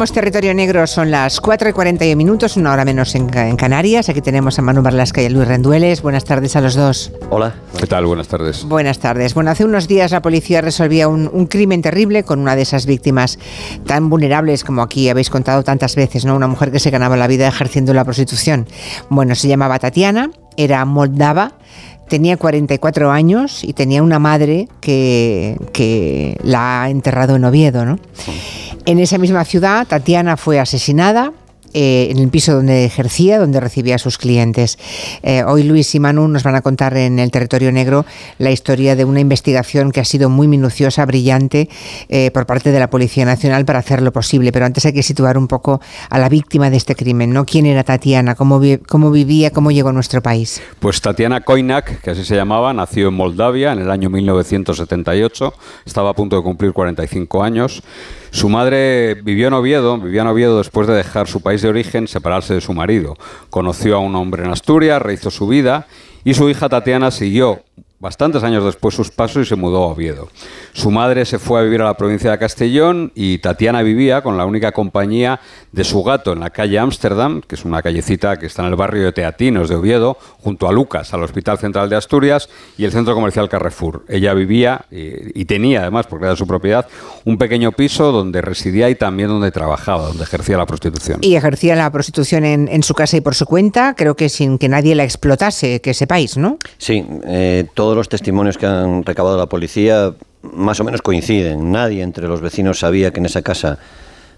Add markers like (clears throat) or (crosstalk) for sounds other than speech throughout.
Comenzamos Territorio Negro, son las 4 y 41 minutos, una hora menos en, Canarias. Aquí tenemos a Manu Barlasca y a Luis Rendueles. Buenas tardes a los dos. Hola. ¿Qué tal? Buenas tardes. Buenas tardes. Bueno, hace unos días la policía resolvía un, crimen terrible con una de esas víctimas tan vulnerables como aquí habéis contado tantas veces, ¿no? Una mujer que se ganaba la vida ejerciendo la prostitución. Bueno, se llamaba Tatiana, era moldava tenía 44 años y tenía una madre que, que la ha enterrado en Oviedo. ¿no? En esa misma ciudad, Tatiana fue asesinada eh, en el piso donde ejercía, donde recibía a sus clientes. Eh, hoy Luis y Manu nos van a contar en el territorio negro la historia de una investigación que ha sido muy minuciosa, brillante, eh, por parte de la Policía Nacional para hacerlo posible. Pero antes hay que situar un poco a la víctima de este crimen, ¿no? ¿Quién era Tatiana? ¿Cómo, cómo vivía? ¿Cómo llegó a nuestro país? Pues Tatiana Koinak, que así se llamaba, nació en Moldavia en el año 1978, estaba a punto de cumplir 45 años. Su madre vivió en Oviedo, vivía en Oviedo después de dejar su país de origen, separarse de su marido. Conoció a un hombre en Asturias, rehizo su vida y su hija Tatiana siguió bastantes años después sus pasos y se mudó a Oviedo. Su madre se fue a vivir a la provincia de Castellón y Tatiana vivía con la única compañía de su gato en la calle Ámsterdam, que es una callecita que está en el barrio de Teatinos de Oviedo, junto a Lucas, al Hospital Central de Asturias y el centro comercial Carrefour. Ella vivía y, tenía además, porque era de su propiedad, un pequeño piso donde residía y también donde trabajaba, donde ejercía la prostitución. Y ejercía la prostitución en, su casa y por su cuenta, creo que sin que nadie la explotase, que sepáis, ¿no? Sí, eh, todo todos los testimonios que han recabado la policía más o menos coinciden. Nadie entre los vecinos sabía que en esa casa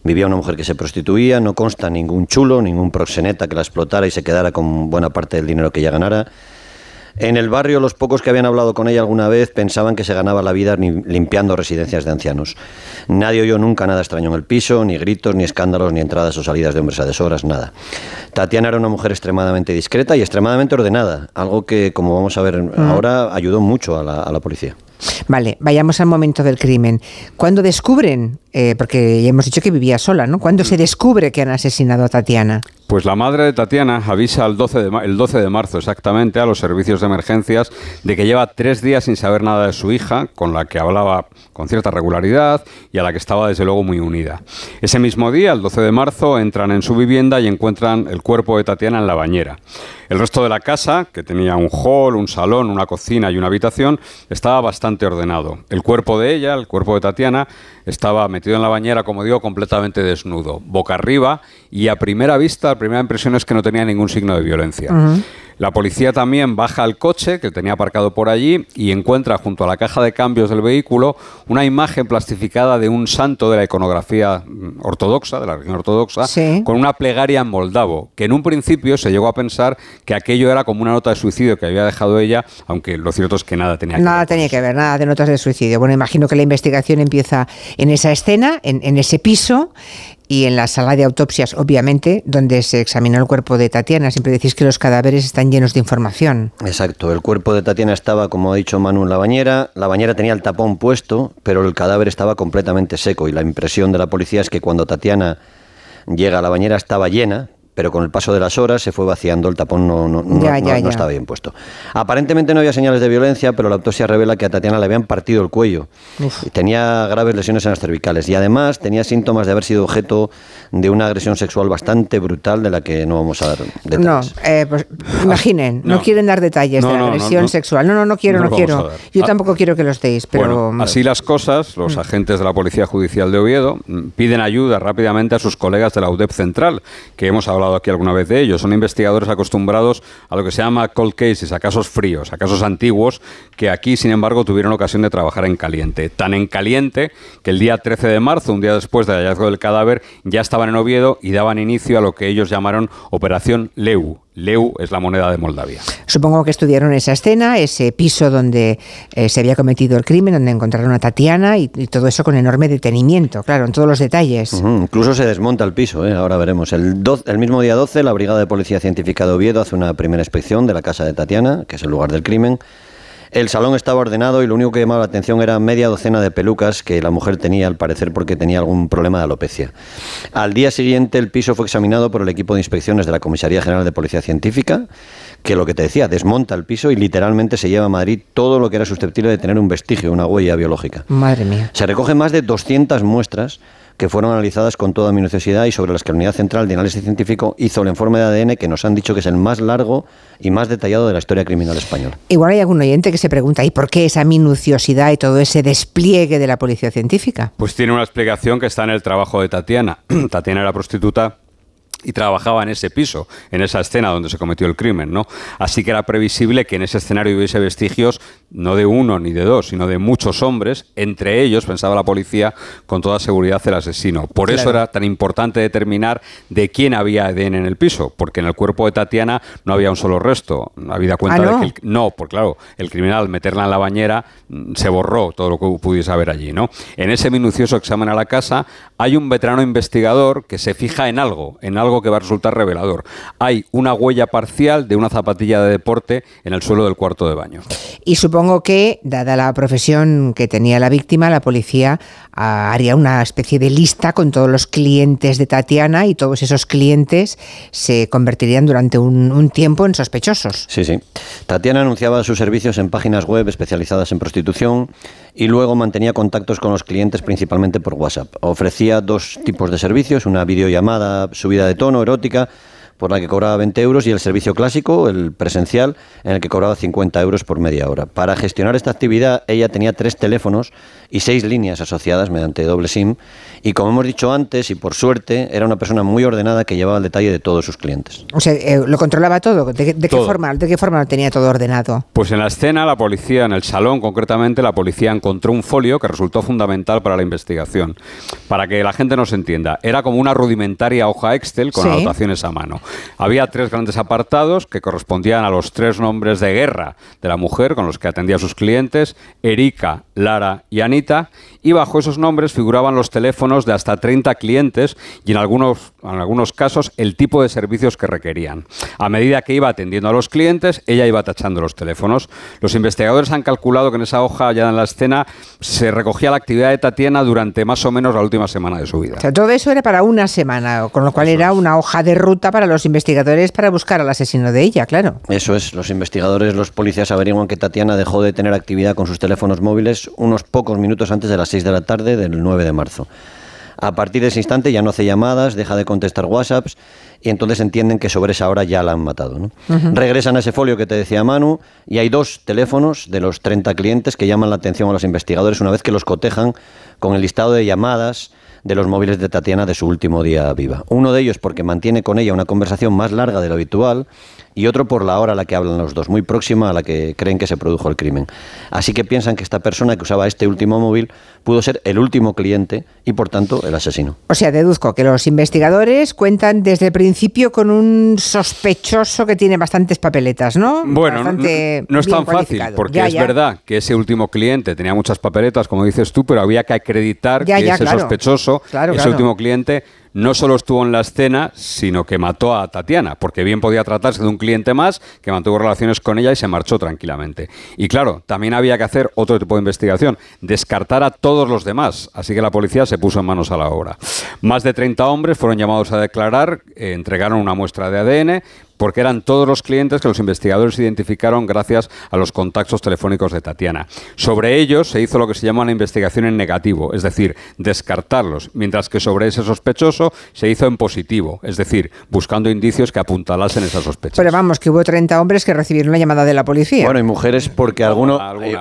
vivía una mujer que se prostituía, no consta ningún chulo, ningún proxeneta que la explotara y se quedara con buena parte del dinero que ella ganara. En el barrio los pocos que habían hablado con ella alguna vez pensaban que se ganaba la vida limpiando residencias de ancianos. Nadie oyó nunca nada extraño en el piso, ni gritos, ni escándalos, ni entradas o salidas de hombres a deshoras, nada. Tatiana era una mujer extremadamente discreta y extremadamente ordenada, algo que, como vamos a ver ahora, ayudó mucho a la, a la policía. Vale, vayamos al momento del crimen. Cuando descubren, eh, porque ya hemos dicho que vivía sola, ¿no? ¿Cuándo se descubre que han asesinado a Tatiana? Pues la madre de Tatiana avisa el 12, de, el 12 de marzo exactamente a los servicios de emergencias de que lleva tres días sin saber nada de su hija, con la que hablaba con cierta regularidad y a la que estaba desde luego muy unida. Ese mismo día, el 12 de marzo, entran en su vivienda y encuentran el cuerpo de Tatiana en la bañera. El resto de la casa, que tenía un hall, un salón, una cocina y una habitación, estaba bastante ordenado. El cuerpo de ella, el cuerpo de Tatiana, estaba metido en la bañera, como digo, completamente desnudo, boca arriba y a primera vista, la primera impresión es que no tenía ningún signo de violencia. La policía también baja al coche que tenía aparcado por allí y encuentra junto a la caja de cambios del vehículo una imagen plastificada de un santo de la iconografía mm, ortodoxa, de la religión ortodoxa, con una plegaria en moldavo, que en un principio se llegó a pensar que aquello era como una nota de suicidio que había dejado ella, aunque lo cierto es que nada tenía que ver. Nada tenía que ver, nada de notas de suicidio. Bueno, imagino que la investigación empieza en esa escena, en, en ese piso, y en la sala de autopsias, obviamente, donde se examinó el cuerpo de Tatiana. Siempre decís que los cadáveres están llenos de información. Exacto, el cuerpo de Tatiana estaba, como ha dicho Manu, en la bañera. La bañera tenía el tapón puesto, pero el cadáver estaba completamente seco y la impresión de la policía es que cuando Tatiana llega a la bañera estaba llena, pero con el paso de las horas se fue vaciando, el tapón no, no, estaba bien puesto. Aparentemente no había señales de violencia, pero la autopsia revela que a Tatiana le habían partido el cuello. Tenía graves lesiones en las cervicales y además tenía síntomas de haber sido objeto de una agresión sexual bastante brutal de la que no vamos a dar detalles. No, eh, pues imaginen, no. quieren dar detalles de la agresión sexual. No, no, no quiero, no, quiero. Yo ah. tampoco quiero que los deis, pero... así las cosas, los mm. agentes de la Policía Judicial de Oviedo mm, piden ayuda rápidamente a sus colegas de la UDEP Central, que hemos hablado hablado aquí alguna vez de ellos. Son investigadores acostumbrados a lo que se llama cold cases, a casos fríos, a casos antiguos, que aquí, sin embargo, tuvieron ocasión de trabajar en caliente. Tan en caliente que el día 13 de marzo, un día después del hallazgo del cadáver, ya estaban en Oviedo y daban inicio a lo que ellos llamaron Operación Leu, Leu es la moneda de Moldavia. Supongo que estudiaron esa escena, ese piso donde eh, se había cometido el crimen, donde encontraron a Tatiana y, todo eso con enorme detenimiento, claro, en todos los detalles. Incluso se desmonta el piso, ¿eh? ahora veremos. El, el mismo día 12, la Brigada de Policía Científica de Oviedo hace una primera inspección de la casa de Tatiana, que es el lugar del crimen. El salón estaba ordenado y lo único que llamaba la atención era media docena de pelucas que la mujer tenía, al parecer porque tenía algún problema de alopecia. Al día siguiente el piso fue examinado por el equipo de inspecciones de la Comisaría General de Policía Científica que lo que te decía, desmonta el piso y literalmente se lleva a Madrid todo lo que era susceptible de tener un vestigio, una huella biológica. Madre mía. Se recogen más de 200 muestras que fueron analizadas con toda minuciosidad y sobre las que la Unidad Central de Análisis Científico hizo el informe de ADN que nos han dicho que es el más largo y más detallado de la historia criminal española. Igual hay algún oyente que se pregunta, ¿y por qué esa minuciosidad y todo ese despliegue de la policía científica? Pues tiene una explicación que está en el trabajo de Tatiana. (clears throat) Tatiana era prostituta y trabajaba en ese piso, en esa escena donde se cometió el crimen, ¿no? Así que era previsible que en ese escenario hubiese vestigios no de uno ni de dos, sino de muchos hombres, entre ellos, pensaba la policía, con toda seguridad el asesino. Por eso era tan importante determinar de quién había ADN en el piso, porque en el cuerpo de Tatiana no había un solo resto. Había cuenta ¿Ah, no? de que el, no, pues claro, el criminal al meterla en la bañera mm, se borró todo lo que pudiese haber allí, ¿no? En ese minucioso examen a la casa hay un veterano investigador que se fija en algo, en algo que va a resultar revelador. Hay una huella parcial de una zapatilla de deporte en el suelo del cuarto de baño. Y supongo que, dada la profesión que tenía la víctima, la policía ah, haría una especie de lista con todos los clientes de Tatiana y todos esos clientes se convertirían durante un, un tiempo en sospechosos. Sí, sí. Tatiana anunciaba sus servicios en páginas web especializadas en prostitución y luego mantenía contactos con los clientes principalmente por WhatsApp. Ofrecía dos tipos de servicios, una videollamada subida de tono erótica por la que cobraba 20 euros y el servicio clásico, el presencial, en el que cobraba 50 euros por media hora. Para gestionar esta actividad ella tenía tres teléfonos y seis líneas asociadas mediante doble SIM y como hemos dicho antes y por suerte era una persona muy ordenada que llevaba el detalle de todos sus clientes. O sea, eh, lo controlaba todo. ¿De, de qué Todo. forma, ¿De qué forma lo tenía todo ordenado? Pues en la escena, la policía, en el salón concretamente, la policía encontró un folio que resultó fundamental para la investigación. Para que la gente nos entienda, era como una rudimentaria hoja Excel con Sí. anotaciones a mano. Había tres grandes apartados que correspondían a los tres nombres de guerra de la mujer con los que atendía a sus clientes, Erika, Lara y Anita, y bajo esos nombres figuraban los teléfonos de hasta 30 clientes y en algunos, en algunos casos el tipo de servicios que requerían. A medida que iba atendiendo a los clientes, ella iba tachando los teléfonos. Los investigadores han calculado que en esa hoja ya en la escena se recogía la actividad de Tatiana durante más o menos la última semana de su vida. O sea, todo eso era para una semana, con lo cual era una hoja de ruta para los investigadores para buscar al asesino de ella, claro. Eso es, los investigadores, los policías averiguan que Tatiana dejó de tener actividad con sus teléfonos móviles unos pocos minutos antes de las 6 de la tarde del 9 de marzo. A partir de ese instante ya no hace llamadas, deja de contestar WhatsApps y entonces entienden que sobre esa hora ya la han matado. ¿no? Regresan a ese folio que te decía Manu y hay dos teléfonos de los 30 clientes que llaman la atención a los investigadores una vez que los cotejan con el listado de llamadas de los móviles de Tatiana de su último día viva. Uno de ellos porque mantiene con ella una conversación más larga de lo habitual y otro por la hora a la que hablan los dos, muy próxima a la que creen que se produjo el crimen. Así que piensan que esta persona que usaba este último móvil pudo ser el último cliente y por tanto el asesino. O sea, deduzco que los investigadores cuentan desde el principio con un sospechoso que tiene bastantes papeletas, ¿no? Bueno, no, no es tan fácil, porque Ya, es ya. verdad que ese último cliente tenía muchas papeletas, como dices tú, pero había que acreditar Ya, que ya, ese claro. sospechoso, Claro, ese claro. último cliente, no solo estuvo en la escena, sino que mató a Tatiana, porque bien podía tratarse de un cliente más que mantuvo relaciones con ella y se marchó tranquilamente. Y claro, también había que hacer otro tipo de investigación, descartar a todos los demás, así que la policía se puso en manos a la obra. Más de 30 hombres fueron llamados a declarar, eh, entregaron una muestra de ADN, porque eran todos los clientes que los investigadores identificaron gracias a los contactos telefónicos de Tatiana. Sobre ellos se hizo lo que se llama una investigación en negativo, es decir, descartarlos, mientras que sobre ese sospechoso se hizo en positivo, es decir, buscando indicios que apuntalasen esas sospechas. Pero vamos, que hubo 30 hombres que recibieron la llamada de la policía. Bueno, hay mujeres porque alguno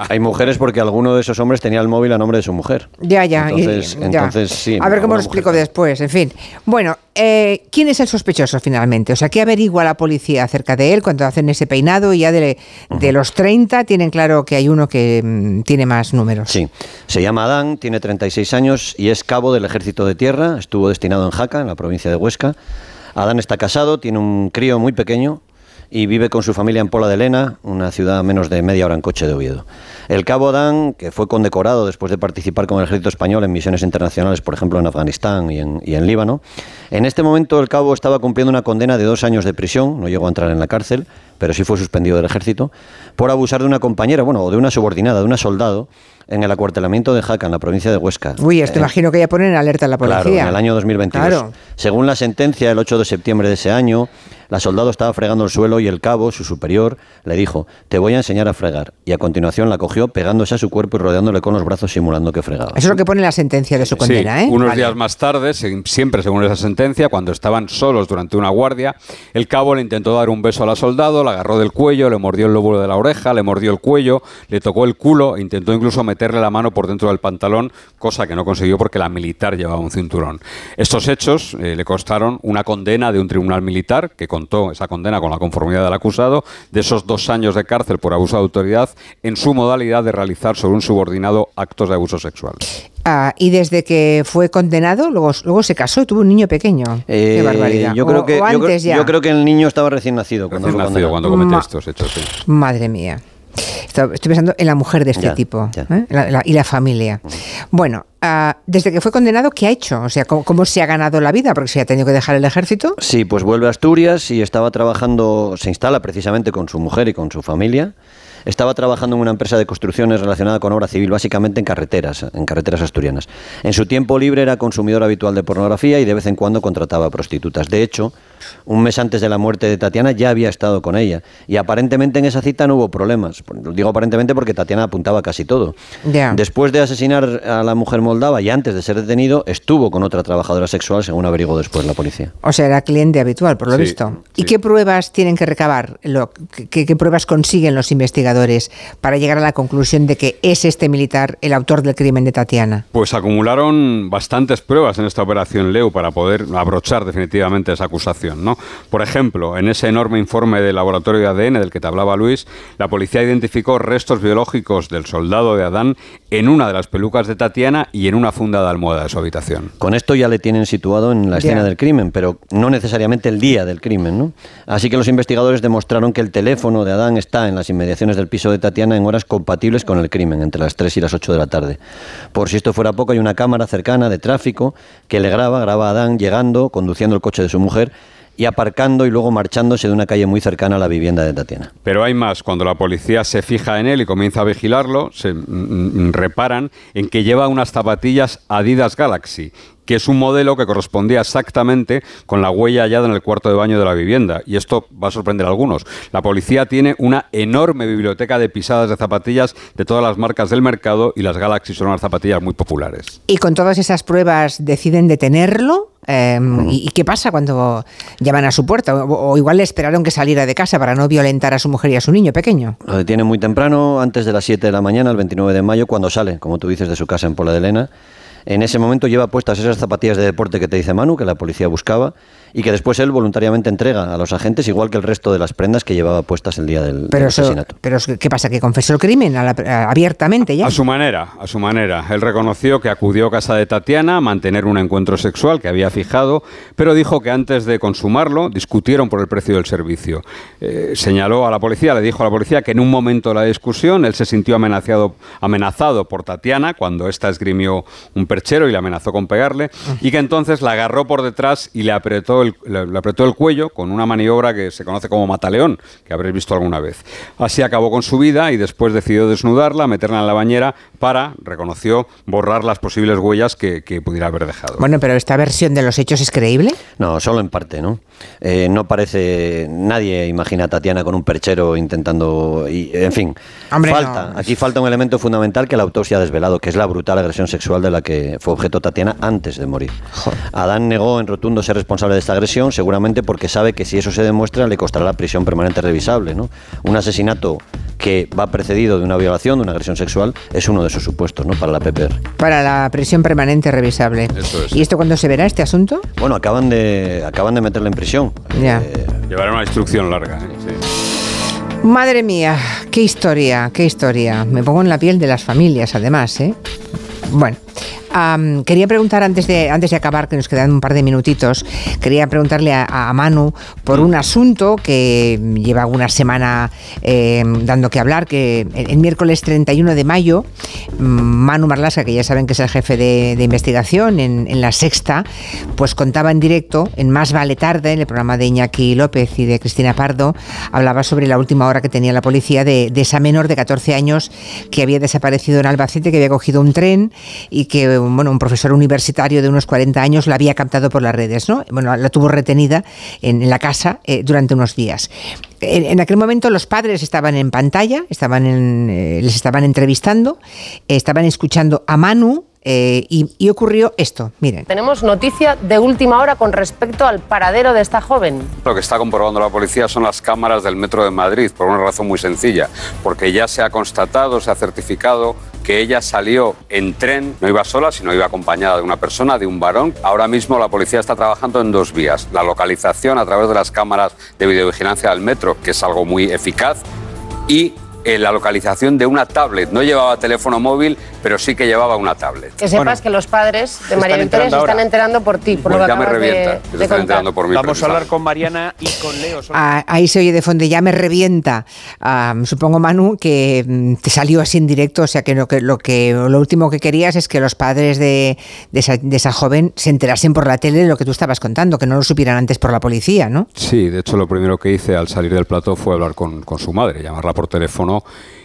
hay, mujeres porque alguno de esos hombres tenía el móvil a nombre de su mujer. ya, ya. y- Entonces, ya. entonces sí. A ver cómo lo explico mujer. después, en fin. Bueno, eh, ¿quién es el sospechoso finalmente? O sea, ¿qué averigua la policía acerca de él cuando hacen ese peinado y ya de, de los 30 tienen claro que hay uno que mm, tiene más números? Sí, se llama Adán, tiene 36 años y es cabo del Ejército de Tierra, estuvo destinado en Jaca, en la provincia de Huesca. Adán está casado, tiene un crío muy pequeño y vive con su familia en Pola de Lena, una ciudad a menos de media hora en coche de Oviedo. El cabo Adán, que fue condecorado después de participar con el ejército español en misiones internacionales, por ejemplo en Afganistán y en, y en Líbano, en este momento el cabo estaba cumpliendo una condena de dos años de prisión, no llegó a entrar en la cárcel, pero sí fue suspendido del ejército, por abusar de una compañera, bueno, o de una subordinada, de una soldado, en el acuartelamiento de Jaca, en la provincia de Huesca. Uy, esto Eh, imagino que ya ponen alerta a la policía. Claro, en el año 2022. Claro. Según la sentencia, el 8 de septiembre de ese año, la soldado estaba fregando el suelo y el cabo, su superior, le dijo, te voy a enseñar a fregar. Y a continuación la cogió pegándose a su cuerpo y rodeándole con los brazos simulando que fregaba. Eso es lo que pone la sentencia de su condena, Sí, ¿eh? Unos Vale. días más tarde, siempre según esa sentencia, cuando estaban solos durante una guardia, el cabo le intentó dar un beso a la soldado, la agarró del cuello, le mordió el lóbulo de la oreja, le mordió el cuello, le tocó el culo, e intentó incluso meterle la mano por dentro del pantalón, cosa que no consiguió porque la militar llevaba un cinturón. Estos hechos eh, le costaron una condena de un tribunal militar que contó esa condena con la conformidad del acusado de esos dos años de cárcel por abuso de autoridad en su modalidad de realizar sobre un subordinado actos de abuso sexual. Ah, y desde que fue condenado, luego, luego se casó y tuvo un niño pequeño. Qué Eh, barbaridad. Yo creo, O- que, o yo, creo, antes ya. yo creo que el niño estaba recién nacido cuando Recién fue nacido cuando comete Ma- estos hechos, sí. Madre mía. Esto- Estoy pensando en la mujer de este Ya, tipo ya. ¿eh? La- la- y la familia. Bueno, ah, desde que fue condenado, ¿qué ha hecho? O sea, ¿cómo, cómo se ha ganado la vida? Porque se ha tenido que dejar el ejército. Sí, pues vuelve a Asturias y estaba trabajando, se instala precisamente con su mujer y con su familia. Estaba trabajando en una empresa de construcciones relacionada con obra civil, básicamente en carreteras, en carreteras asturianas. En su tiempo libre era consumidor habitual de pornografía y de vez en cuando contrataba prostitutas. De hecho, un mes antes de la muerte de Tatiana ya había estado con ella y aparentemente en esa cita no hubo problemas. Lo digo aparentemente porque Tatiana apuntaba casi todo. Ya. Después de asesinar a la mujer moldava y antes de ser detenido, estuvo con otra trabajadora sexual, según averiguó después la policía. O sea, era cliente habitual, por lo Sí, visto. ¿Y sí. qué pruebas tienen que recabar? Lo- qué, qué pruebas consiguen los investigadores para llegar a la conclusión de que es este militar el autor del crimen de Tatiana? Pues acumularon bastantes pruebas en esta operación Leu para poder abrochar definitivamente esa acusación. ¿no? Por ejemplo, en ese enorme informe del laboratorio de ADN del que te hablaba Luis, la policía identificó restos biológicos del soldado de Adán en una de las pelucas de Tatiana y en una funda de almohada de su habitación. Con esto ya le tienen situado en la escena del crimen, pero no necesariamente el día del crimen, ¿no? Así que los investigadores demostraron que el teléfono de Adán está en las inmediaciones del piso de Tatiana en horas compatibles con el crimen, entre las 3 y las 8 de la tarde. Por si esto fuera poco, hay una cámara cercana de tráfico que le graba, graba a Adán llegando, conduciendo el coche de su mujer y aparcando y luego marchándose de una calle muy cercana a la vivienda de Tatiana. Pero hay más, cuando la policía se fija en él y comienza a vigilarlo, se mm, mm, reparan en que lleva unas zapatillas Adidas Galaxy, que es un modelo que correspondía exactamente con la huella hallada en el cuarto de baño de la vivienda. Y esto va a sorprender a algunos. La policía tiene una enorme biblioteca de pisadas de zapatillas de todas las marcas del mercado y las Galaxy son unas zapatillas muy populares. Y con todas esas pruebas deciden detenerlo. Eh, ¿y, y qué pasa cuando llaman a su puerta? O, o igual le esperaron que saliera de casa para no violentar a su mujer y a su niño pequeño. Lo detienen muy temprano, antes de las 7 de la mañana, el 29 de mayo, cuando sale, como tú dices, de su casa en Pola de Elena. En ese momento lleva puestas esas zapatillas de deporte que te dice Manu, que la policía buscaba, y que después él voluntariamente entrega a los agentes, igual que el resto de las prendas que llevaba puestas el día del, Pero, del eso, asesinato. pero ¿qué pasa? ¿Que confesó el crimen a la- a- abiertamente ya? A su manera, a su manera. Él reconoció que acudió a casa de Tatiana a mantener un encuentro sexual que había fijado, pero dijo que antes de consumarlo discutieron por el precio del servicio. Eh, señaló a la policía, le dijo a la policía que en un momento de la discusión él se sintió amenazado, amenazado por Tatiana cuando ésta esgrimió un perchero y le amenazó con pegarle, y que entonces la agarró por detrás y le apretó el, le, le apretó el cuello con una maniobra que se conoce como mataleón, que habréis visto alguna vez. Así acabó con su vida y después decidió desnudarla, meterla en la bañera para, reconoció, borrar las posibles huellas que, que pudiera haber dejado. Bueno, pero esta versión de los hechos es creíble. No, solo en parte, ¿no? Eh, no parece. Nadie imagina a Tatiana con un perchero intentando. Y, en fin, Hombre, falta. no. Aquí falta un elemento fundamental que la autopsia ha desvelado, que es la brutal agresión sexual de la que fue objeto Tatiana antes de morir. Adán negó en rotundo ser responsable de esta agresión, seguramente porque sabe que si eso se demuestra le costará la prisión permanente revisable, ¿no? Un asesinato que va precedido de una violación, de una agresión sexual, es uno de esos supuestos, ¿no? Para la PPR. Para la prisión permanente revisable. Eso es. ¿Y esto cuándo se verá, este asunto? Bueno, acaban de, acaban de meterle en prisión. Ya. Eh, Llevará una instrucción larga. ¿eh? Sí. Madre mía, qué historia, qué historia. Me pongo en la piel de las familias, además, ¿eh? Bueno, quería preguntar antes de, antes de acabar, que nos quedan un par de minutitos, quería preguntarle a, Manu por un asunto que lleva una semana eh, dando que hablar, que el, miércoles 31 de mayo, mm, Manu Marlasca, que ya saben que es el jefe de, investigación en, La Sexta, pues contaba en directo, en Más Vale Tarde, en el programa de Iñaki López y de Cristina Pardo, hablaba sobre la última hora que tenía la policía de esa menor de 14 años que había desaparecido en Albacete, que había cogido un tren y que bueno, un profesor universitario de unos 40 años la había captado por las redes, ¿no? Bueno, la tuvo retenida en, la casa eh, durante unos días. En, aquel momento los padres estaban en pantalla, estaban eh, les estaban entrevistando, estaban escuchando a Manu, eh, y, ocurrió esto, miren. Tenemos noticia de última hora con respecto al paradero de esta joven. Lo que está comprobando la policía son las cámaras del Metro de Madrid, por una razón muy sencilla, porque ya se ha constatado, se ha certificado que ella salió en tren, no iba sola, sino iba acompañada de una persona, de un varón. Ahora mismo la policía está trabajando en dos vías. La localización a través de las cámaras de videovigilancia del metro, que es algo muy eficaz, y la localización de una tablet. No llevaba teléfono móvil, pero sí que llevaba una tablet. Que sepas que los padres de María Victoria se están enterando por ti, por lo pues que ya me revienta, de, están enterando por mí. Vamos a hablar con Mariana y con Leo. Ah, ahí se oye de fondo, ya me revienta. Ah, supongo, Manu, que mm, te salió así en directo, o sea que lo, que lo, que, lo último que querías es que los padres de, de, esa, de esa joven se enterasen por la tele de lo que tú estabas contando, que no lo supieran antes por la policía, ¿no? Sí, de hecho lo primero que hice al salir del plato fue hablar con, con su madre, llamarla por teléfono の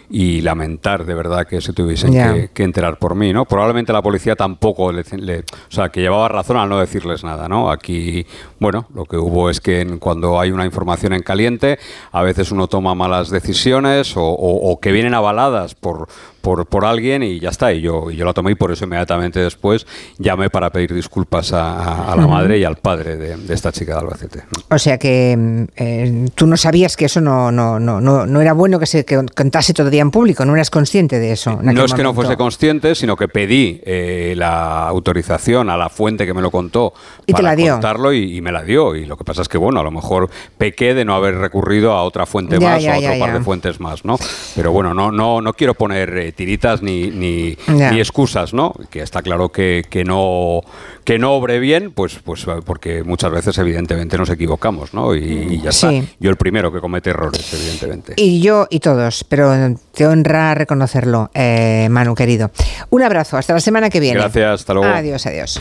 y lamentar de verdad que se tuviesen que, enterar por mí, ¿no? Probablemente la policía tampoco le, o sea, que llevaba razón al no decirles nada, ¿no? Aquí, bueno, lo que hubo es que cuando hay una información en caliente, a veces uno toma malas decisiones o que vienen avaladas por por, por alguien y ya está. Y yo, y yo la tomé y por eso inmediatamente después llamé para pedir disculpas a, la madre y al padre de, esta chica de Albacete. O sea que mm, eh, tú no sabías que eso no, no, no, no, era bueno que se contase todavía en público, no eras consciente de eso. No es que no fuese consciente, sino que pedí eh, la autorización a la fuente que me lo contó ¿Y para te la contarlo y, me la dio. Y lo que pasa es que, bueno, a lo mejor pequé de no haber recurrido a otra fuente más o a otro par de fuentes más, ¿no? Pero bueno, no, no, no quiero poner eh, tiritas ni, ni, ni, excusas, ¿no? Que está claro que, que, no que no obre bien, pues, pues porque muchas veces evidentemente nos equivocamos, ¿no? Y, ya está. Yo el primero que comete errores, evidentemente. Y yo y todos, pero te honra reconocerlo, eh, Manu querido. Un abrazo, hasta la semana que viene. Gracias, hasta luego. Adiós, adiós.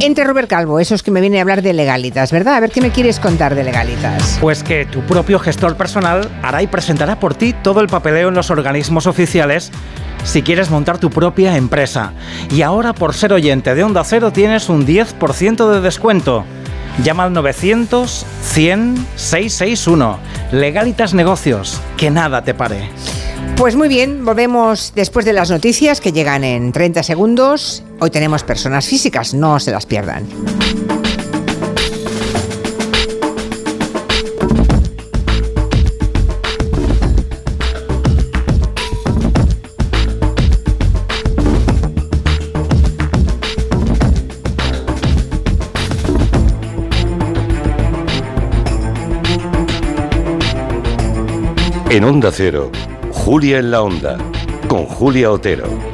Entre Robert Calvo, esos que me vienen a hablar de legalitas, ¿verdad? A ver qué me quieres contar de legalitas. Pues que tu propio gestor personal hará y presentará por ti todo el papeleo en los organismos oficiales si quieres montar tu propia empresa. Y ahora por ser oyente de Onda Cero tienes un 10% de descuento. Llama al 900 100 661. Legalitas Negocios. Que nada te pare. Pues muy bien, volvemos después de las noticias que llegan en 30 segundos. Hoy tenemos personas físicas, no se las pierdan. En Onda Cero. Julia en la Onda, con Julia Otero.